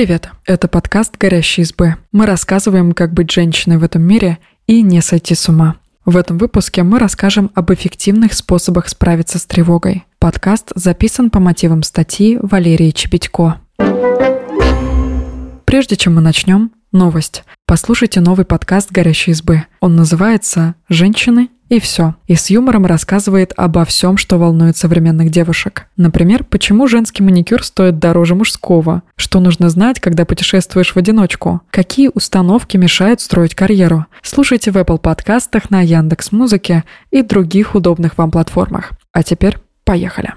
Привет, это подкаст «Горящие избы». Мы рассказываем, как быть женщиной в этом мире и не сойти с ума. В этом выпуске мы расскажем об эффективных способах справиться с тревогой. Подкаст записан по мотивам статьи Валерии Чебедько. Прежде чем мы начнем, новость. Послушайте новый подкаст «Горящей избы». Он называется «Женщины и все. И с юмором рассказывает обо всем, что волнует современных девушек. Например, почему женский маникюр стоит дороже мужского, что нужно знать, когда путешествуешь в одиночку, какие установки мешают строить карьеру. Слушайте в Apple подкастах, на Яндекс Музыке и других удобных вам платформах. А теперь поехали.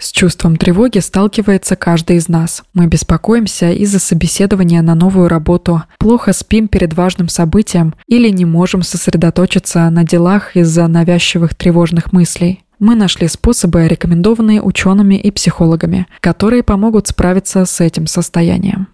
С чувством тревоги сталкивается каждый из нас. Мы беспокоимся из-за собеседования на новую работу, плохо спим перед важным событием или не можем сосредоточиться на делах из-за навязчивых тревожных мыслей. Мы нашли способы, рекомендованные учеными и психологами, которые помогут справиться с этим состоянием.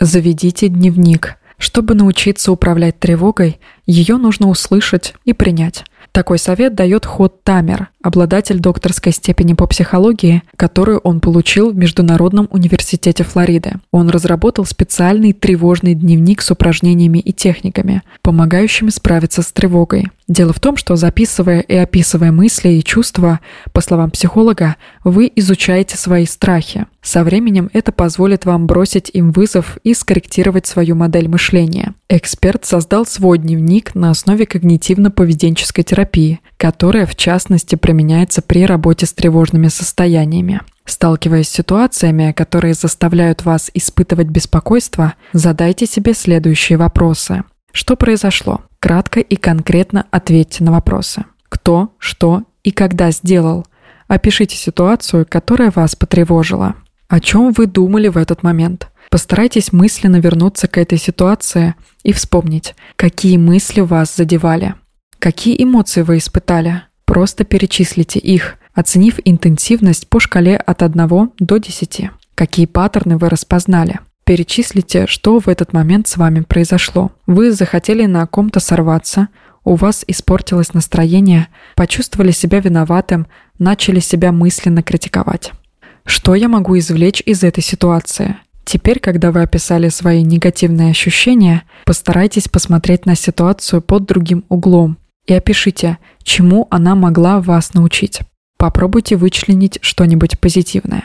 Заведите дневник. Чтобы научиться управлять тревогой, ее нужно услышать и принять. Такой совет дает Ход Тамер, обладатель докторской степени по психологии, которую он получил в Международном университете Флориды. Он разработал специальный тревожный дневник с упражнениями и техниками, помогающими справиться с тревогой. Дело в том, что записывая и описывая мысли и чувства, по словам психолога, вы изучаете свои страхи. Со временем это позволит вам бросить им вызов и скорректировать свою модель мышления. Эксперт создал свой дневник на основе когнитивно-поведенческой терапии, которая, в частности, применяется при работе с тревожными состояниями. Сталкиваясь с ситуациями, которые заставляют вас испытывать беспокойство, задайте себе следующие вопросы. Что произошло? Кратко и конкретно ответьте на вопросы. Кто, что и когда сделал? Опишите ситуацию, которая вас потревожила. О чем вы думали в этот момент? Постарайтесь мысленно вернуться к этой ситуации и вспомнить, какие мысли вас задевали. Какие эмоции вы испытали? Просто перечислите их, оценив интенсивность по шкале от 1 до 10. Какие паттерны вы распознали? Перечислите, что в этот момент с вами произошло. Вы захотели на ком-то сорваться, у вас испортилось настроение, почувствовали себя виноватым, начали себя мысленно критиковать. Что я могу извлечь из этой ситуации? Теперь, когда вы описали свои негативные ощущения, постарайтесь посмотреть на ситуацию под другим углом и опишите, чему она могла вас научить. Попробуйте вычленить что-нибудь позитивное.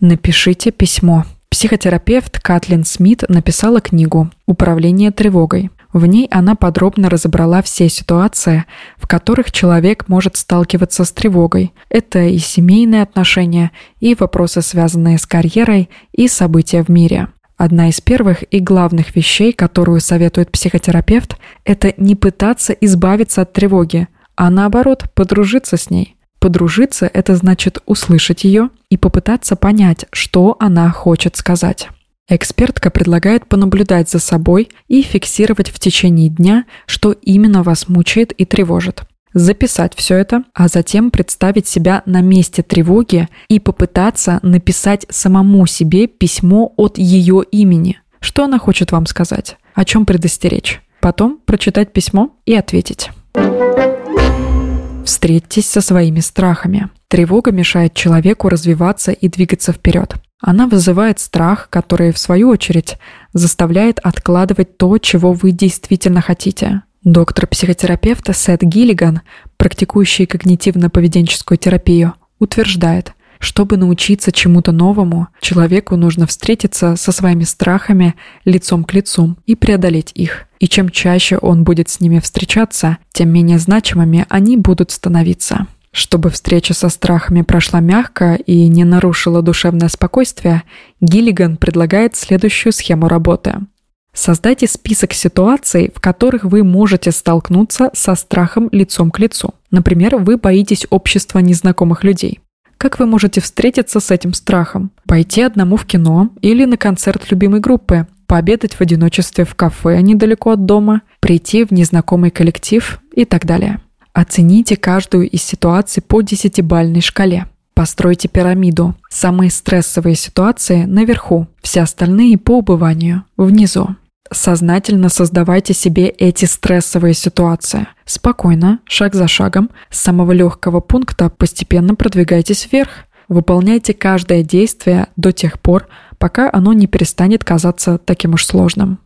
Напишите письмо. Психотерапевт Катлин Смит написала книгу «Управление тревогой». В ней она подробно разобрала все ситуации, в которых человек может сталкиваться с тревогой. Это и семейные отношения, и вопросы, связанные с карьерой, и события в мире. Одна из первых и главных вещей, которую советует психотерапевт, это не пытаться избавиться от тревоги, а наоборот подружиться с ней. Подружиться – это значит услышать ее и попытаться понять, что она хочет сказать. Экспертка предлагает понаблюдать за собой и фиксировать в течение дня, что именно вас мучает и тревожит. Записать все это, а затем представить себя на месте тревоги и попытаться написать самому себе письмо от ее имени. Что она хочет вам сказать? О чем предостеречь? Потом прочитать письмо и ответить. Встретьтесь со своими страхами. Тревога мешает человеку развиваться и двигаться вперед. Она вызывает страх, который, в свою очередь, заставляет откладывать то, чего вы действительно хотите. Доктор-психотерапевт Сет Гиллиган, практикующий когнитивно-поведенческую терапию, утверждает – чтобы научиться чему-то новому, человеку нужно встретиться со своими страхами лицом к лицу и преодолеть их. И чем чаще он будет с ними встречаться, тем менее значимыми они будут становиться. Чтобы встреча со страхами прошла мягко и не нарушила душевное спокойствие, Гиллиган предлагает следующую схему работы. Создайте список ситуаций, в которых вы можете столкнуться со страхом лицом к лицу. Например, вы боитесь общества незнакомых людей. Как вы можете встретиться с этим страхом? Пойти одному в кино или на концерт любимой группы? Пообедать в одиночестве в кафе недалеко от дома? Прийти в незнакомый коллектив? И так далее. Оцените каждую из ситуаций по десятибальной шкале. Постройте пирамиду. Самые стрессовые ситуации наверху, все остальные по убыванию внизу. Сознательно создавайте себе эти стрессовые ситуации. Спокойно, шаг за шагом, с самого легкого пункта постепенно продвигайтесь вверх. Выполняйте каждое действие до тех пор, пока оно не перестанет казаться таким уж сложным.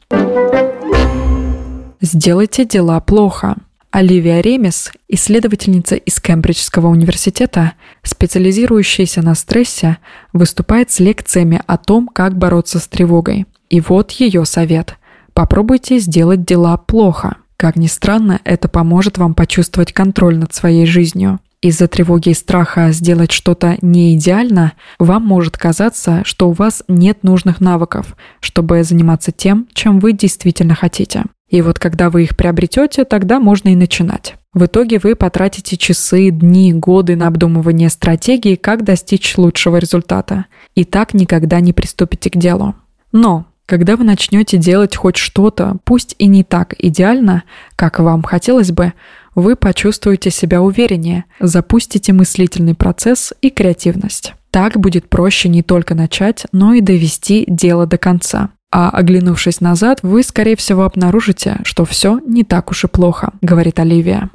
Сделайте дела плохо. Оливия Ремес, исследовательница из Кембриджского университета, специализирующаяся на стрессе, выступает с лекциями о том, как бороться с тревогой. И вот ее совет. Попробуйте сделать дела плохо. Как ни странно, это поможет вам почувствовать контроль над своей жизнью. Из-за тревоги и страха сделать что-то не идеально, вам может казаться, что у вас нет нужных навыков, чтобы заниматься тем, чем вы действительно хотите. И вот когда вы их приобретете, тогда можно и начинать. В итоге вы потратите часы, дни, годы на обдумывание стратегии, как достичь лучшего результата. И так никогда не приступите к делу. Но когда вы начнете делать хоть что-то, пусть и не так идеально, как вам хотелось бы, вы почувствуете себя увереннее, запустите мыслительный процесс и креативность. Так будет проще не только начать, но и довести дело до конца. А оглянувшись назад, вы, скорее всего, обнаружите, что все не так уж и плохо, говорит Оливия.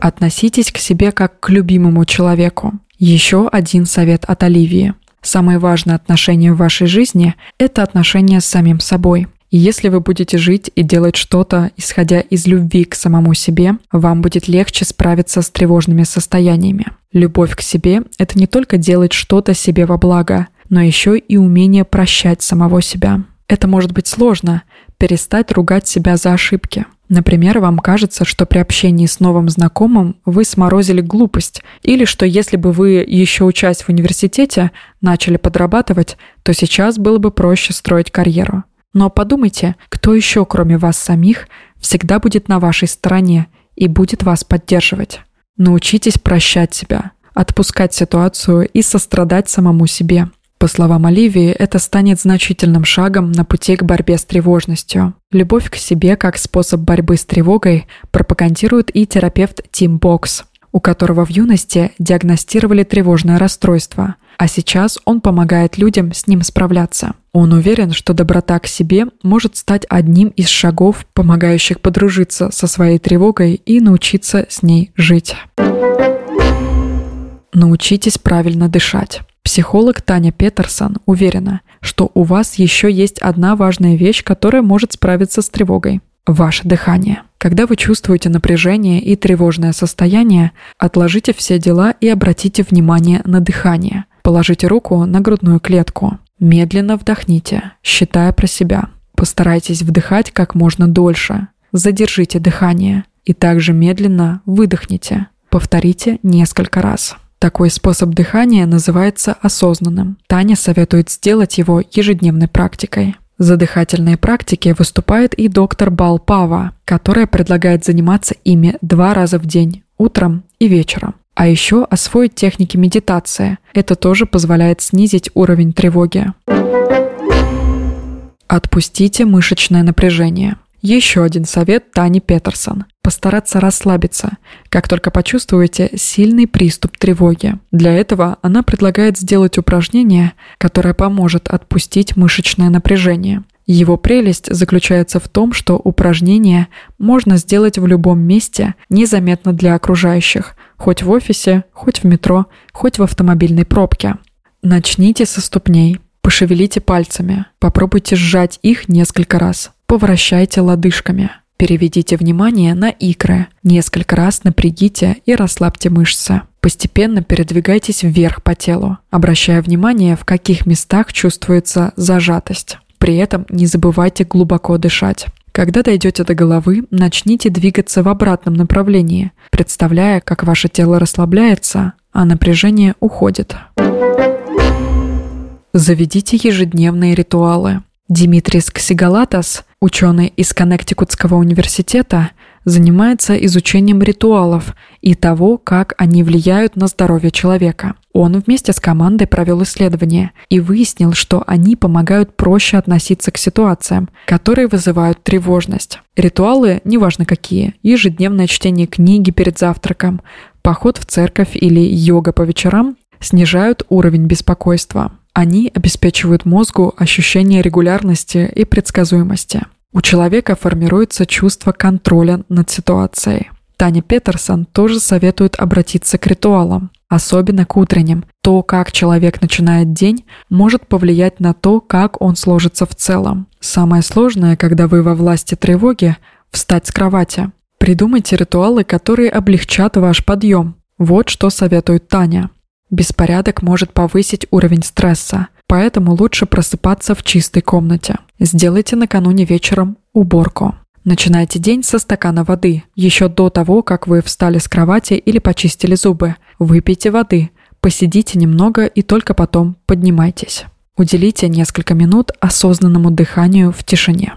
Относитесь к себе как к любимому человеку. Еще один совет от Оливии. Самое важное отношение в вашей жизни – это отношение с самим собой. И если вы будете жить и делать что-то, исходя из любви к самому себе, вам будет легче справиться с тревожными состояниями. Любовь к себе – это не только делать что-то себе во благо – но еще и умение прощать самого себя. Это может быть сложно – перестать ругать себя за ошибки. Например, вам кажется, что при общении с новым знакомым вы сморозили глупость, или что если бы вы, еще учась в университете, начали подрабатывать, то сейчас было бы проще строить карьеру. Но подумайте, кто еще, кроме вас самих, всегда будет на вашей стороне и будет вас поддерживать. Научитесь прощать себя, отпускать ситуацию и сострадать самому себе – по словам Оливии, это станет значительным шагом на пути к борьбе с тревожностью. Любовь к себе как способ борьбы с тревогой пропагандирует и терапевт Тим Бокс, у которого в юности диагностировали тревожное расстройство, а сейчас он помогает людям с ним справляться. Он уверен, что доброта к себе может стать одним из шагов, помогающих подружиться со своей тревогой и научиться с ней жить. Научитесь правильно дышать. Психолог Таня Петерсон уверена, что у вас еще есть одна важная вещь, которая может справиться с тревогой – ваше дыхание. Когда вы чувствуете напряжение и тревожное состояние, отложите все дела и обратите внимание на дыхание. Положите руку на грудную клетку. Медленно вдохните, считая про себя. Постарайтесь вдыхать как можно дольше. Задержите дыхание и также медленно выдохните. Повторите несколько раз. Такой способ дыхания называется осознанным. Таня советует сделать его ежедневной практикой. За дыхательные практики выступает и доктор Балпава, которая предлагает заниматься ими два раза в день, утром и вечером. А еще освоить техники медитации. Это тоже позволяет снизить уровень тревоги. Отпустите мышечное напряжение. Еще один совет Тани Петерсон. Постараться расслабиться, как только почувствуете сильный приступ тревоги. Для этого она предлагает сделать упражнение, которое поможет отпустить мышечное напряжение. Его прелесть заключается в том, что упражнение можно сделать в любом месте, незаметно для окружающих, хоть в офисе, хоть в метро, хоть в автомобильной пробке. Начните со ступней, пошевелите пальцами, попробуйте сжать их несколько раз. Повращайте лодыжками. Переведите внимание на икры. Несколько раз напрягите и расслабьте мышцы. Постепенно передвигайтесь вверх по телу, обращая внимание, в каких местах чувствуется зажатость. При этом не забывайте глубоко дышать. Когда дойдете до головы, начните двигаться в обратном направлении, представляя, как ваше тело расслабляется, а напряжение уходит. Заведите ежедневные ритуалы. Димитрис Ксигалатас, ученый из Коннектикутского университета, занимается изучением ритуалов и того, как они влияют на здоровье человека. Он вместе с командой провел исследование и выяснил, что они помогают проще относиться к ситуациям, которые вызывают тревожность. Ритуалы, неважно какие, ежедневное чтение книги перед завтраком, поход в церковь или йога по вечерам, снижают уровень беспокойства. Они обеспечивают мозгу ощущение регулярности и предсказуемости. У человека формируется чувство контроля над ситуацией. Таня Петерсон тоже советует обратиться к ритуалам. особенно к утренним. То, как человек начинает день, может повлиять на то, как он сложится в целом. Самое сложное, когда вы во власти тревоги, встать с кровати. Придумайте ритуалы, которые облегчат ваш подъем. Вот что советует Таня. Беспорядок может повысить уровень стресса, поэтому лучше просыпаться в чистой комнате. Сделайте накануне вечером уборку. Начинайте день со стакана воды, еще до того, как вы встали с кровати или почистили зубы. Выпейте воды, посидите немного и только потом поднимайтесь. Уделите несколько минут осознанному дыханию в тишине.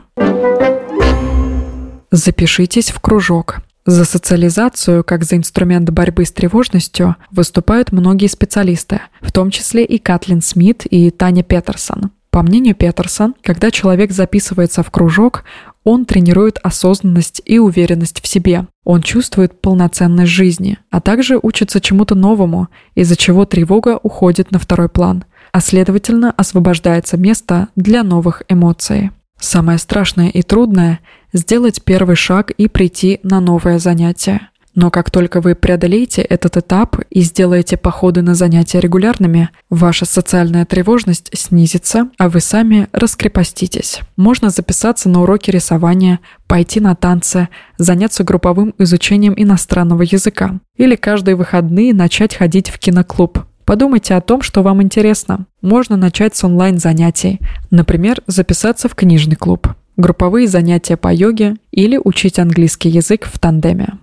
Запишитесь в кружок. За социализацию, как за инструмент борьбы с тревожностью, выступают многие специалисты, в том числе и Катлин Смит и Таня Петерсон. По мнению Петерсон, когда человек записывается в кружок, он тренирует осознанность и уверенность в себе. Он чувствует полноценность жизни, а также учится чему-то новому, из-за чего тревога уходит на второй план, а следовательно освобождается место для новых эмоций. Самое страшное и трудное – сделать первый шаг и прийти на новое занятие. Но как только вы преодолеете этот этап и сделаете походы на занятия регулярными, ваша социальная тревожность снизится, а вы сами раскрепоститесь. Можно записаться на уроки рисования, пойти на танцы, заняться групповым изучением иностранного языка. Или каждые выходные начать ходить в киноклуб. Подумайте о том, что вам интересно. Можно начать с онлайн-занятий, например, записаться в книжный клуб, групповые занятия по йоге или учить английский язык в тандеме.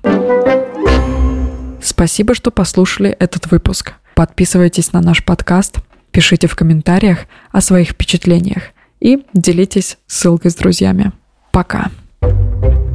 Спасибо, что послушали этот выпуск. Подписывайтесь на наш подкаст, пишите в комментариях о своих впечатлениях и делитесь ссылкой с друзьями. Пока. thank you